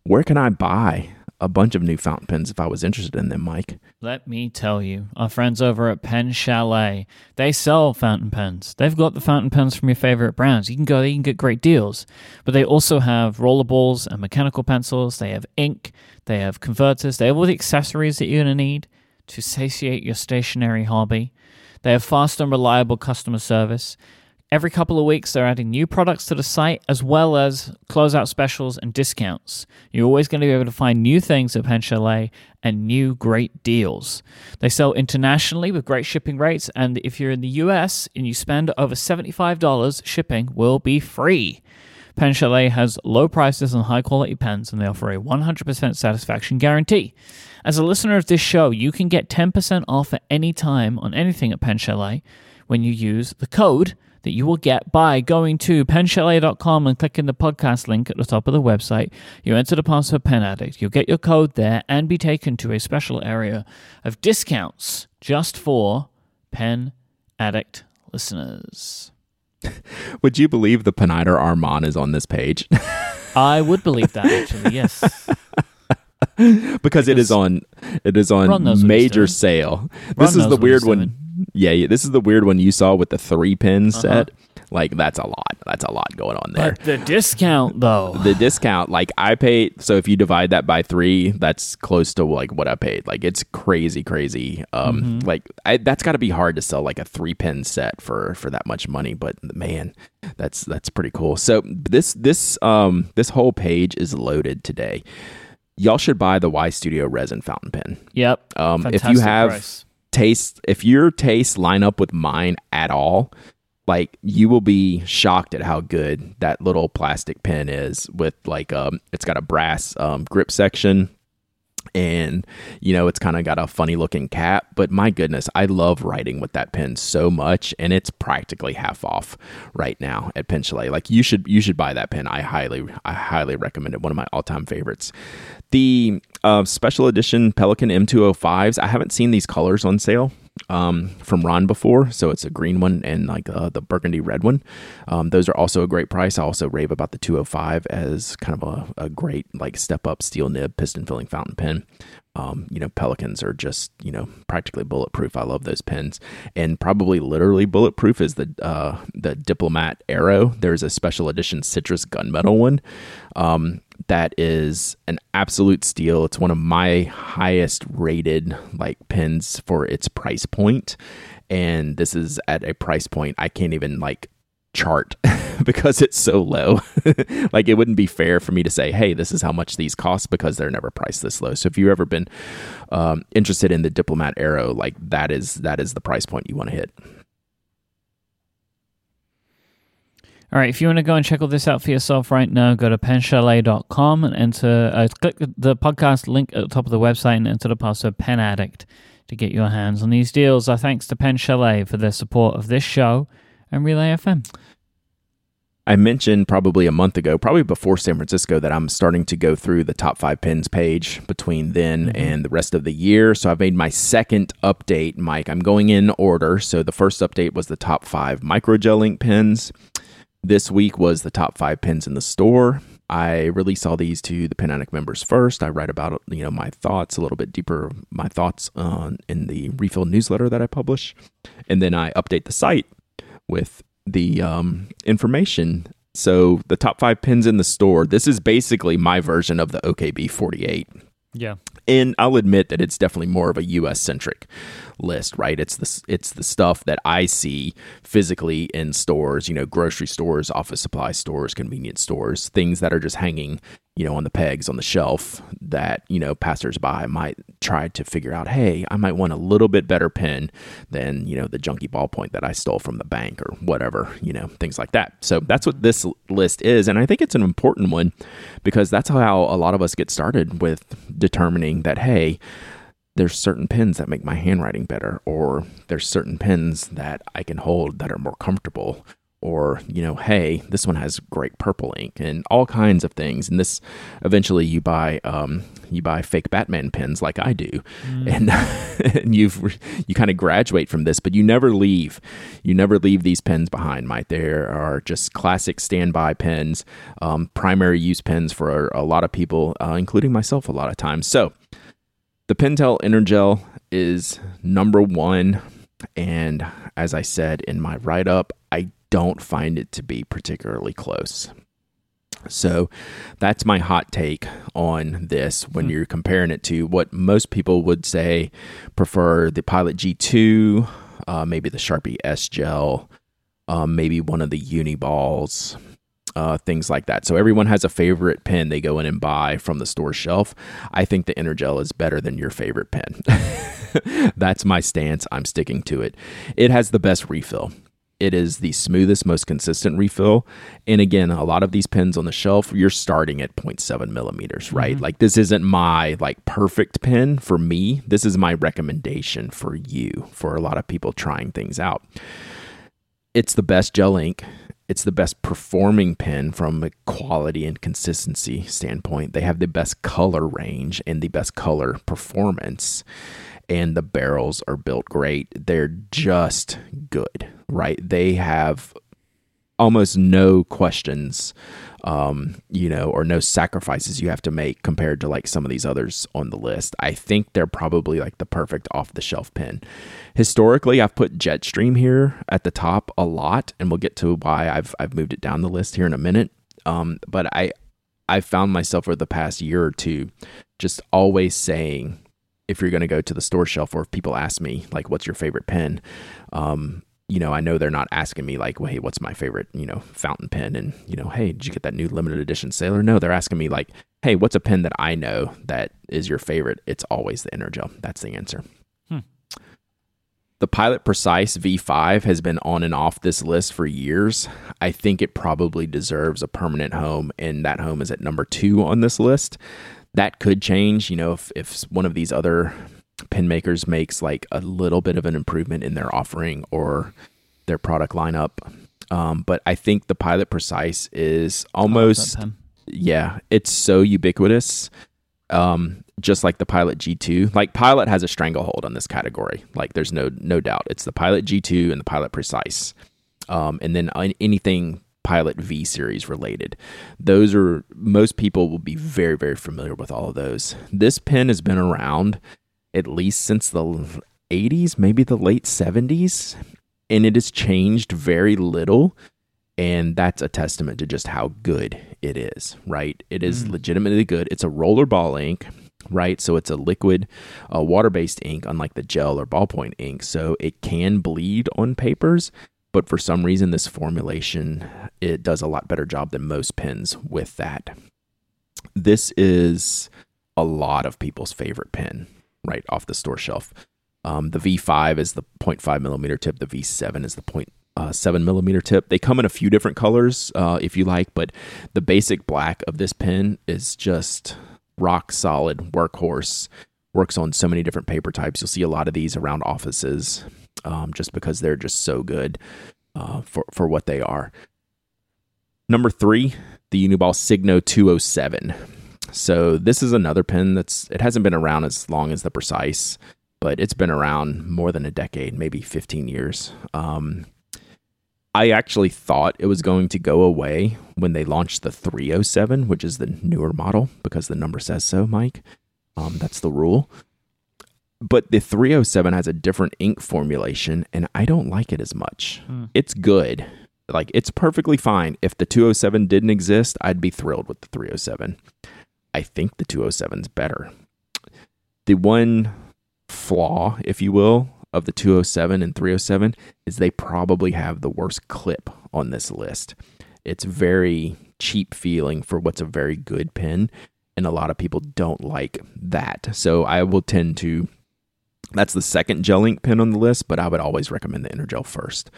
where can I buy a bunch of new fountain pens if I was interested in them Mike Let me tell you, our friends over at Pen Chalet, they sell fountain pens. They've got the fountain pens from your favorite brands. You can go there, you can get great deals. But they also have rollerballs and mechanical pencils. They have ink, they have converters, they have all the accessories that you're going to need to satiate your stationary hobby. They have fast and reliable customer service. Every couple of weeks, they're adding new products to the site as well as closeout specials and discounts. You're always going to be able to find new things at Pen Chalet and new great deals. They sell internationally with great shipping rates, and if you're in the US and you spend over $75, shipping will be free. Pen Chalet has low prices and high quality pens, and they offer a 100% satisfaction guarantee. As a listener of this show, you can get 10% off at any time on anything at Pen Chalet when you use the code that you will get by going to penchalet.com and clicking the podcast link at the top of the website. You enter the password Pen Addict. You'll get your code there and be taken to a special area of discounts just for Pen Addict listeners. would you believe the Pineider Arman is on this page I would believe that actually, yes. because it is on it is on knows what he's major sale. Ron this is the weird one. Yeah, yeah, this is the weird one you saw with the three pin Uh-huh. set. Like that's a lot. That's a lot going on there. But the discount though. the discount, like I paid. So if you divide that by three, that's close to like what I paid. Like it's crazy, crazy. Um, Mm-hmm. like I, that's got to be hard to sell like a three pin set for for that much money. But man, that's that's pretty cool. So this this um this whole page is loaded today. Y'all should buy the Y Studio resin fountain pen. Yep. Um, if you have price. Taste, if your tastes line up with mine at all, like you will be shocked at how good that little plastic pen is. With like, um, it's got a brass um, grip section, and you know it's kind of got a funny looking cap. But my goodness, I love writing with that pen so much, and it's practically half off right now at Pen Chalet. Like you should you should buy that pen. I highly I highly recommend it. One of my all time favorites. The uh, special edition Pelikan M205s. I haven't seen these colors on sale um, from Ron before, so it's a green one and like uh, the burgundy red one. Um, those are also a great price. I also rave about the 205 as kind of a, a great like step up steel nib piston filling fountain pen. Um, you know, Pelikans are just you know practically bulletproof. I love those pins. and probably literally bulletproof is the uh, the Diplomat Aero. There's a special edition citrus gunmetal one. Um, that is an absolute steal. It's one of my highest rated like pins for its price point, and this is at a price point I can't even like chart because it's so low. like it wouldn't be fair for me to say, "Hey, this is how much these cost," because they're never priced this low. So if you've ever been um, interested in the Diplomat Aero, like that is that is the price point you want to hit. All right, if you want to go and check all this out for yourself right now, go to penchalet.com and enter, uh, click the podcast link at the top of the website and enter the password Pen Addict to get your hands on these deals. Our thanks to Pen Chalet for their support of this show and Relay FM. I mentioned probably a month ago, probably before San Francisco, that I'm starting to go through the top five pins page between then mm-hmm. and the rest of the year. So I've made my second update, Mike. I'm going in order. So the first update was the top five microgel ink pins. This week was the top five pins in the store. I release all these to the Pen members first. I write about you know my thoughts a little bit deeper, my thoughts on in the refill newsletter that I publish, and then I update the site with the um, information. So the top five pins in the store. This is basically my version of the OKB 48. Yeah. and I'll admit that it's definitely more of a US centric list, right? It's the it's the stuff that I see physically in stores, you know, grocery stores, office supply stores, convenience stores, things that are just hanging, you know, on the pegs on the shelf that, you know, passersby might try to figure out, hey, I might want a little bit better pen than, you know, the junky ballpoint that I stole from the bank or whatever, you know, things like that. So that's what this list is. And I think it's an important one because that's how a lot of us get started with determining that, hey, there's certain pens that make my handwriting better, or there's certain pens that I can hold that are more comfortable, or you know, hey, this one has great purple ink, and all kinds of things. And this, eventually, you buy um, you buy fake Batman pens like I do, mm. and and you've you kind of graduate from this, but you never leave. You never leave these pens behind. Mike, there are just classic standby pens, um, primary use pens for a, a lot of people, uh, including myself, a lot of times. So the Pentel Energel is number one. And as I said in my write up, don't find it to be particularly close. So that's my hot take on this when hmm. you're comparing it to what most people would say prefer the Pilot G2, uh, maybe the Sharpie S Gel, um, maybe one of the Uniballs uh, things like that. So everyone has a favorite pen they go in and buy from the store shelf. I think the Energel is better than your favorite pen. That's my stance. I'm sticking to it. It has the best refill. It is the smoothest, most consistent refill. And again, a lot of these pens on the shelf, you're starting at 0.7 millimeters, right? Mm-hmm. Like this isn't my like perfect pen for me. This is my recommendation for you, for a lot of people trying things out. It's the best gel ink it's the best performing pen from a quality and consistency standpoint. They have the best color range and the best color performance. And the barrels are built great. They're just good, right? They have almost no questions um, you know, or no sacrifices you have to make compared to like some of these others on the list. I think they're probably like the perfect off the shelf pen. Historically, I've put Jetstream here at the top a lot, and we'll get to why I've I've moved it down the list here in a minute. Um, but I I found myself over the past year or two just always saying if you're going to go to the store shelf or if people ask me like what's your favorite pen um, you know, I know they're not asking me like, well, hey, what's my favorite, you know, fountain pen? And, you know, hey, did you get that new limited edition Sailor? No, they're asking me like, hey, what's a pen that I know that is your favorite? It's always the Energel. That's the answer. Hmm. The Pilot Precise V5 has been on and off this list for years. I think it probably deserves a permanent home, and that home is at number two on this list. That could change, you know, if, if one of these other pen makers makes like a little bit of an improvement in their offering or their product lineup. Um, but I think the Pilot Precise is almost yeah, it's so ubiquitous. Um, just like the Pilot G2. Like Pilot has a stranglehold on this category. Like there's no no doubt. It's the Pilot G2 and the Pilot Precise. Um, and then anything Pilot V series related. Those are most people will be very very familiar with all of those. This pen has been around at least since the 80s, maybe the late 70s, and it has changed very little. And that's a testament to just how good it is, right? It is mm. legitimately good. It's a rollerball ink, right? So it's a liquid, uh, water based ink, unlike the gel or ballpoint ink. So it can bleed on papers, but for some reason, this formulation it does a lot better job than most pens with that. This is a lot of people's favorite pen right off the store shelf. Um, the V5 is the 0.5 millimeter tip. The V7 is the 0.7 uh, millimeter tip. They come in a few different colors uh, if you like, but the basic black of this pen is just rock solid workhorse. Works on so many different paper types. You'll see a lot of these around offices um, just because they're just so good uh, for, for what they are. Number three, the Uniball Signo 207. So this is another pen that's it hasn't been around as long as the Precise, but it's been around more than a decade, maybe 15 years. Um, I actually thought it was going to go away when they launched the 307, which is the newer model because the number says so, Mike. Um, that's the rule. But the 307 has a different ink formulation, and I don't like it as much. Mm. It's good. Like, it's perfectly fine. If the 207 didn't exist, I'd be thrilled with the 307. I think the 207 is better. the one flaw, if you will, of the 207 and 307 is they probably have the worst clip on this list. It's very cheap feeling for what's a very good pen, and a lot of people don't like that. So I will tend to. That's the second gel ink pen on the list, but I would always recommend the Energel first.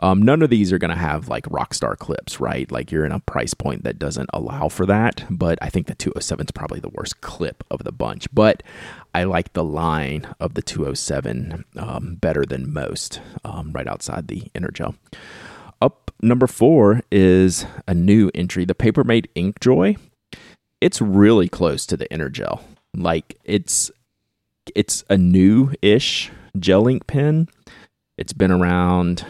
Um, none of these are going to have like Rockstar clips, right? Like you're in a price point that doesn't allow for that. But I think the 207 is probably the worst clip of the bunch. But I like the line of the 207 um, better than most, um, right outside the Energel. Up number four is a new entry, the Papermate Inkjoy. It's really close to the Energel. Like it's it's a new-ish gel ink pen. It's been around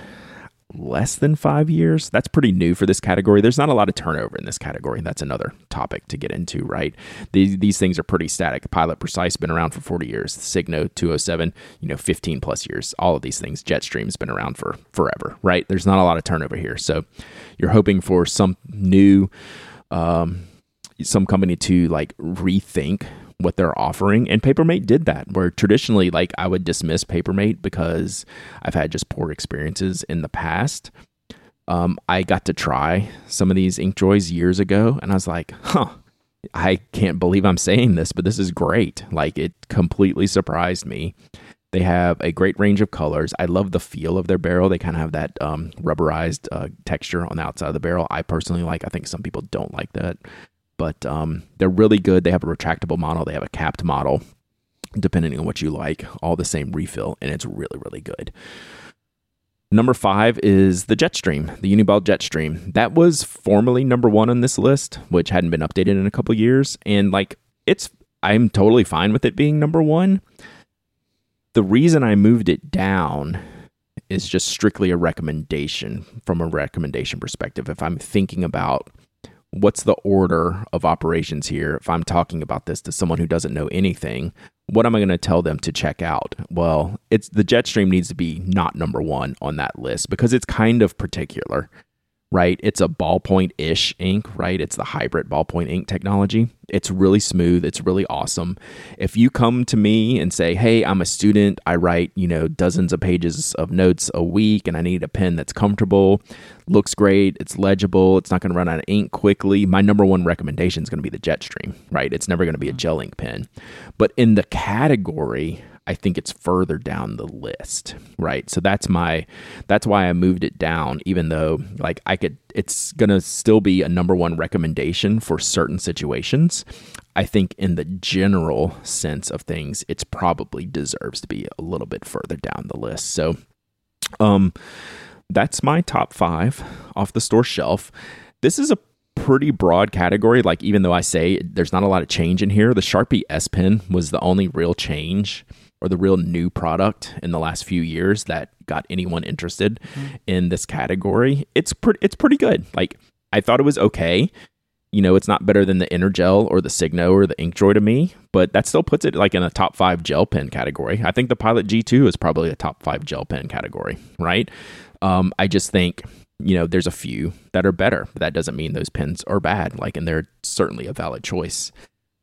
less than five years. That's pretty new for this category. There's not a lot of turnover in this category. That's another topic to get into, right? These, these things are pretty static. Pilot Precise been around for 40 years. Signo 207, you know, 15 plus years. All of these things. Jetstream's been around for forever, right? There's not a lot of turnover here. So you're hoping for some new, um, some company to like rethink what they're offering. And Papermate did that, where traditionally, like, I would dismiss Papermate because I've had just poor experiences in the past. Um, I got to try some of these Inkjoys years ago, and I was like, huh, I can't believe I'm saying this, but this is great. Like, it completely surprised me. They have a great range of colors. I love the feel of their barrel. They kind of have that um, rubberized uh, texture on the outside of the barrel. I personally like. I think some people don't like that but um, they're really good. They have a retractable model, they have a capped model, depending on what you like, all the same refill, and it's really, really good. Number five is the Jetstream, the Uniball Jetstream. That was formerly number one on this list, which hadn't been updated in a couple years. And like, it's, I'm totally fine with it being number one. The reason I moved it down is just strictly a recommendation from a recommendation perspective. If I'm thinking about what's the order of operations here if I'm talking about this to someone who doesn't know anything? What am I going to tell them to check out? Well, it's the Jetstream needs to be not number 1 on that list because it's kind of particular right? It's a ballpoint ish ink, right? It's the hybrid ballpoint ink technology. It's really smooth. It's really awesome. If you come to me and say, hey, I'm a student, I write, you know, dozens of pages of notes a week and I need a pen that's comfortable, looks great, it's legible, it's not going to run out of ink quickly, my number one recommendation is going to be the Jetstream, right? It's never going to be a mm-hmm. gel ink pen. But in the category, I think it's further down the list, right? So that's my that's why I moved it down even though like I could it's going to still be a number 1 recommendation for certain situations. I think in the general sense of things it's probably deserves to be a little bit further down the list. So um that's my top 5 off the store shelf. This is a pretty broad category. Like, even though I say there's not a lot of change in here, the Sharpie S Pen was the only real change or the real new product in the last few years that got anyone interested mm-hmm. in this category. It's pretty it's pretty good. Like I thought it was okay. You know, it's not better than the Energel or the Signo or the Inkjoy to me, but that still puts it like in a top five gel pen category. I think the Pilot G2 is probably a top five gel pen category, right? Um, I just think you know there's a few that are better. But that doesn't mean those pens are bad. Like, and they're certainly a valid choice.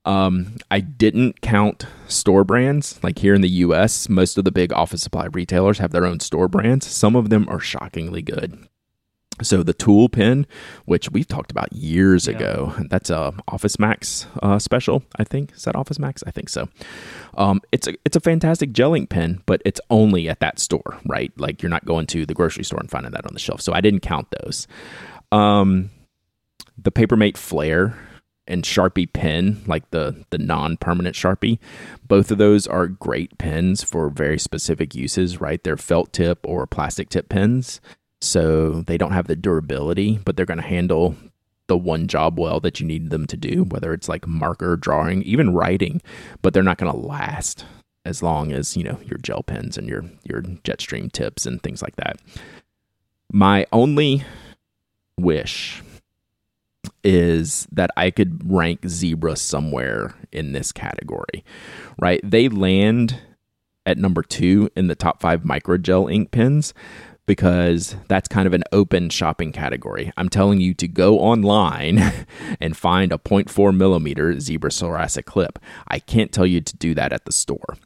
Um, I didn't count store brands. Like here in the US, most of the big office supply retailers have their own store brands. Some of them are shockingly good. So the TUL pen, which we've talked about years yeah. ago, that's a Office Max uh, special, I think. Is that Office Max? I think so. Um, it's a it's a fantastic gel ink pen, but it's only at that store, right? Like you're not going to the grocery store and finding that on the shelf. So I didn't count those. Um, the Papermate Flare and Sharpie pen, like the the non-permanent Sharpie. Both of those are great pens for very specific uses, right? They're felt tip or plastic tip pens. So they don't have the durability, but they're going to handle the one job well that you need them to do, whether it's like marker, drawing, even writing, but they're not going to last as long as, you know, your gel pens and your your Jetstream tips and things like that. My only wish is that I could rank Zebra somewhere in this category, right? They land at number two in the top five microgel ink pens because that's kind of an open shopping category. I'm telling you to go online and find a 0.4 millimeter zebra Sarasa clip. I can't tell you to do that at the store.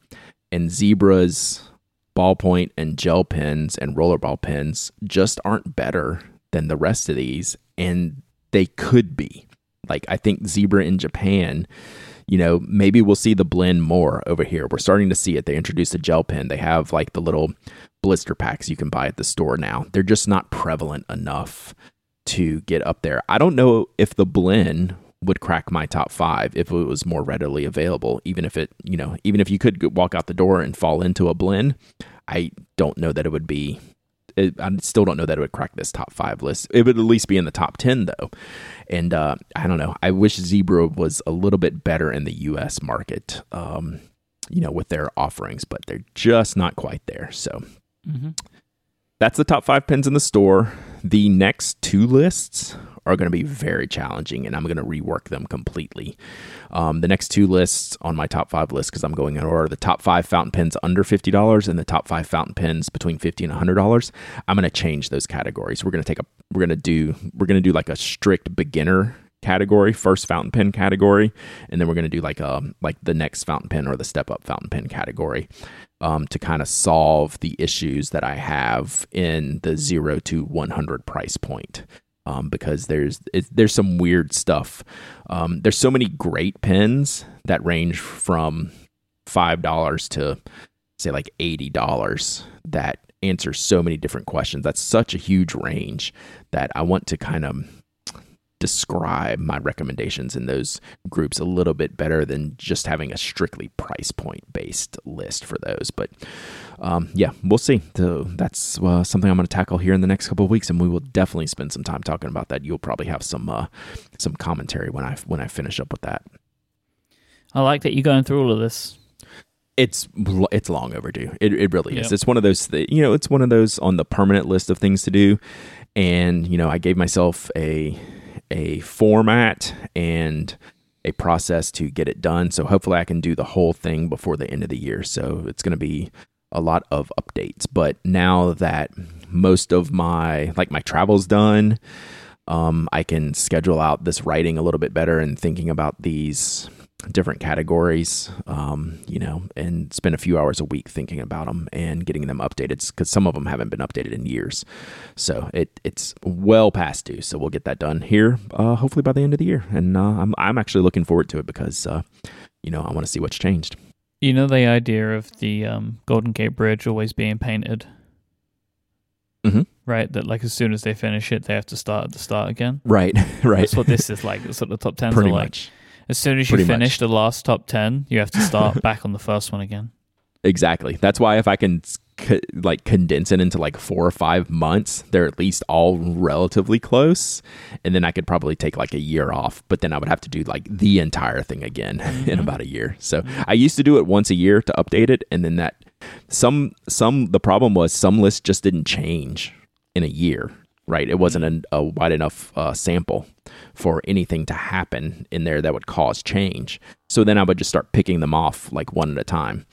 And zebras, ballpoint, and gel pens and rollerball pens just aren't better than the rest of these, and they could be. Like I think zebra in Japan you know, maybe we'll see the blend more over here. We're starting to see it. They introduced a gel pen. They have like the little blister packs you can buy at the store now. They're just not prevalent enough to get up there. I don't know if the blend would crack my top five if it was more readily available. Even if it, you know, even if you could walk out the door and fall into a blend, I don't know that it would be. It, I still don't know that it would crack this top five list. It would at least be in the top ten though. And uh, I don't know. I wish Zebra was a little bit better in the U.S. market. Um, you know, with their offerings, but they're just not quite there. So mm-hmm. That's the top five pins in the store. The next two lists are going to be very challenging, and I'm going to rework them completely. Um, the next two lists on my top five list, because I'm going in order, the top five fountain pens under fifty dollars and the top five fountain pens between 50 and hundred dollars. I'm going to change those categories. We're going to take a, we're going to do, we're going to do like a strict beginner category, first fountain pen category, and then we're going to do like um, like the next fountain pen or the step up fountain pen category um, to kind of solve the issues that I have in the zero to one hundred price point um, because there's it, there's some weird stuff. Um, there's so many great pens that range from five dollars to say like eighty dollars that answer so many different questions. That's such a huge range that I want to kind of describe my recommendations in those groups a little bit better than just having a strictly price point based list for those. But um, yeah, we'll see. So that's uh, something I'm going to tackle here in the next couple of weeks, and we will definitely spend some time talking about that. You'll probably have some uh, some commentary when I when I finish up with that. I like that you're going through all of this it's it's long overdue. It it really is. Yep. It's one of those th- you know, it's one of those on the permanent list of things to do. And you know, I gave myself a a format and a process to get it done. So hopefully I can do the whole thing before the end of the year. So it's going to be a lot of updates. But now that most of my like my travel's done, um, I can schedule out this writing a little bit better and thinking about these different categories, um, you know, and spend a few hours a week thinking about them and getting them updated because some of them haven't been updated in years. So it it's well past due. So we'll get that done here, uh, hopefully by the end of the year. And uh, I'm I'm actually looking forward to it because uh, you know I want to see what's changed. You know the idea of the um, Golden Gate Bridge always being painted. Mm-hmm. Right, that like as soon as they finish it, they have to start at the start again. Right, right. That's what this is like. That's what the top tens Pretty are like. Much. As soon as you Pretty finish much. the last top 10, you have to start back on the first one again. Exactly. That's why if I can like condense it into like four or five months, they're at least all relatively close. And then I could probably take like a year off, but then I would have to do like the entire thing again mm-hmm. in about a year. So mm-hmm. I used to do it once a year to update it. And then that some, some, the problem was some lists just didn't change in a year right? It wasn't a, a wide enough uh, sample for anything to happen in there that would cause change. So then I would just start picking them off like one at a time.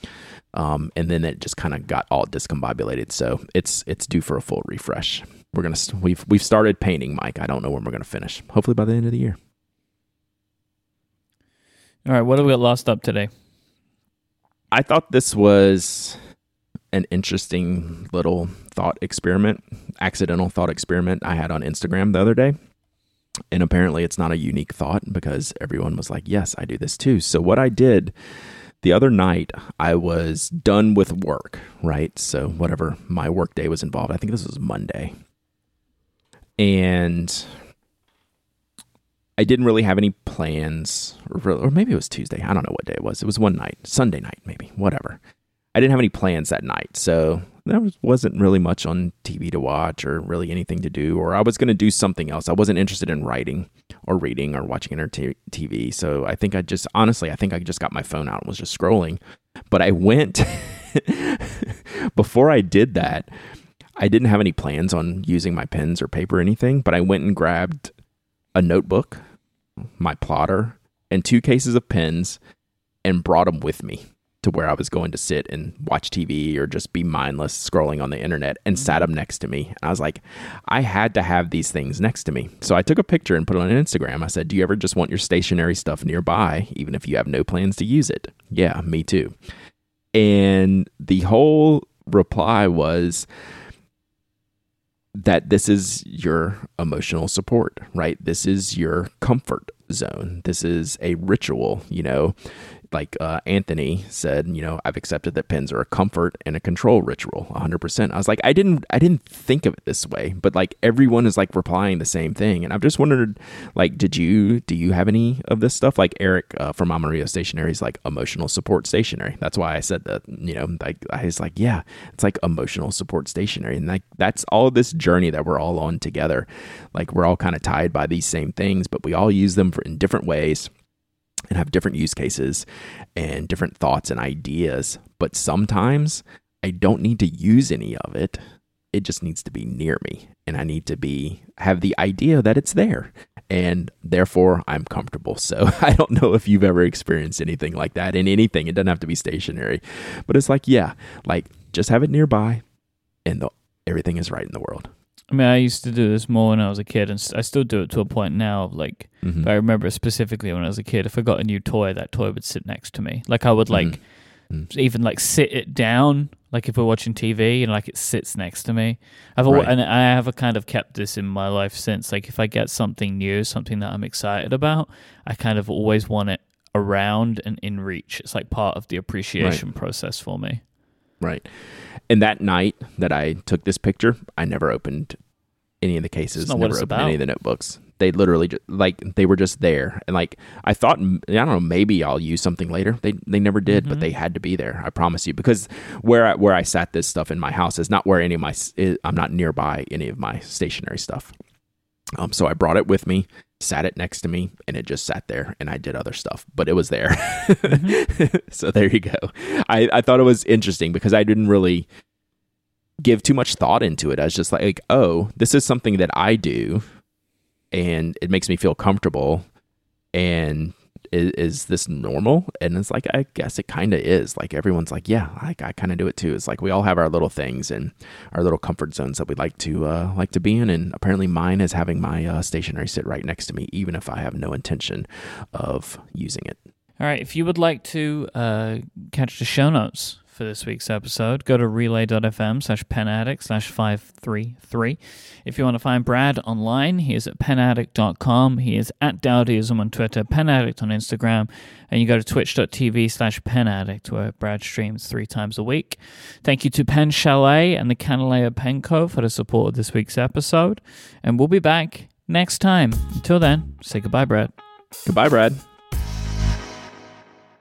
Um, and then it just kind of got all discombobulated. So it's it's due for a full refresh. We're gonna we've we've started painting, Mike. I don't know when we're gonna finish. Hopefully by the end of the year. All right, what do we got lost up today? I thought this was an interesting little thought experiment, accidental thought experiment I had on Instagram the other day. And apparently it's not a unique thought because everyone was like, yes, I do this too. So what I did the other night, I was done with work, right? So whatever my work day was involved, I think this was Monday. And I didn't really have any plans, or, or maybe it was Tuesday. I don't know what day it was. It was one night, Sunday night, maybe, whatever. I didn't have any plans that night. So there wasn't really much on TV to watch or really anything to do, or I was going to do something else. I wasn't interested in writing or reading or watching TV. So I think I just, honestly, I think I just got my phone out and was just scrolling. But I went, before I did that, I didn't have any plans on using my pens or paper or anything, but I went and grabbed a notebook, my plotter, and two cases of pens and brought them with me to where I was going to sit and watch TV or just be mindless scrolling on the internet and mm-hmm. sat them next to me. And I was like, I had to have these things next to me. So I took a picture and put it on Instagram. I said, Do you ever just want your stationary stuff nearby, even if you have no plans to use it? Yeah, me too. And the whole reply was, that this is your emotional support, right? This is your comfort zone. This is a ritual, you know like uh, Anthony said, you know, I've accepted that pins are a comfort and a control ritual, 100%. I was like, I didn't, I didn't think of it this way, but like everyone is like replying the same thing, and I've just wondered, like, did you, do you have any of this stuff? Like Eric uh, from Amarillo Stationery is like emotional support stationery. That's why I said that, you know, like I was like, yeah, it's like emotional support stationery, and like that's all this journey that we're all on together. Like we're all kind of tied by these same things, but we all use them for in different ways and have different use cases and different thoughts and ideas. But sometimes I don't need to use any of it. It just needs to be near me and I need to be have the idea that it's there. And therefore I'm comfortable. So I don't know if you've ever experienced anything like that in anything. It doesn't have to be stationary. But it's like, yeah, like just have it nearby and the, everything is right in the world. I mean, I used to do this more when I was a kid, and I still do it to a point now. Like, mm-hmm. I remember specifically when I was a kid, if I got a new toy, that toy would sit next to me. Like, I would like mm-hmm. even like sit it down. Like if we're watching TV and like it sits next to me. I've right. and I have a kind of kept this in my life since. Like if I get something new, something that I'm excited about, I kind of always want it around and in reach. It's like part of the appreciation right. process for me. Right. And that night that I took this picture, I never opened any of the cases, never opened about. any of the notebooks. They literally just, like they were just there, and like I thought, I don't know, maybe I'll use something later. They they never did, mm-hmm. but they had to be there. I promise you, because where I, where I sat this stuff in my house is not where any of my I'm not nearby any of my stationary stuff. Um, so I brought it with me sat it next to me and it just sat there and I did other stuff, but it was there. Mm-hmm. so there you go. I, I thought it was interesting because I didn't really give too much thought into it. I was just like, oh, this is something that I do and it makes me feel comfortable. And is, is this normal? And it's like, I guess it kind of is. Like everyone's like, yeah, I, I kind of do it too. It's like we all have our little things and our little comfort zones that we like to uh, like to be in. And apparently, mine is having my uh, stationery sit right next to me, even if I have no intention of using it. All right. If you would like to uh, catch the show notes for this week's episode, go to relay.fm slash penaddict slash 533. If you want to find Brad online, he is at penaddict.com. He is at Dowdyism on Twitter, penaddict on Instagram, and you go to twitch.tv slash penaddict where Brad streams three times a week. Thank you to Pen Chalet and the Kanilea Pen Co. for the support of this week's episode, and we'll be back next time. Until then, say goodbye, Brad. Goodbye, Brad.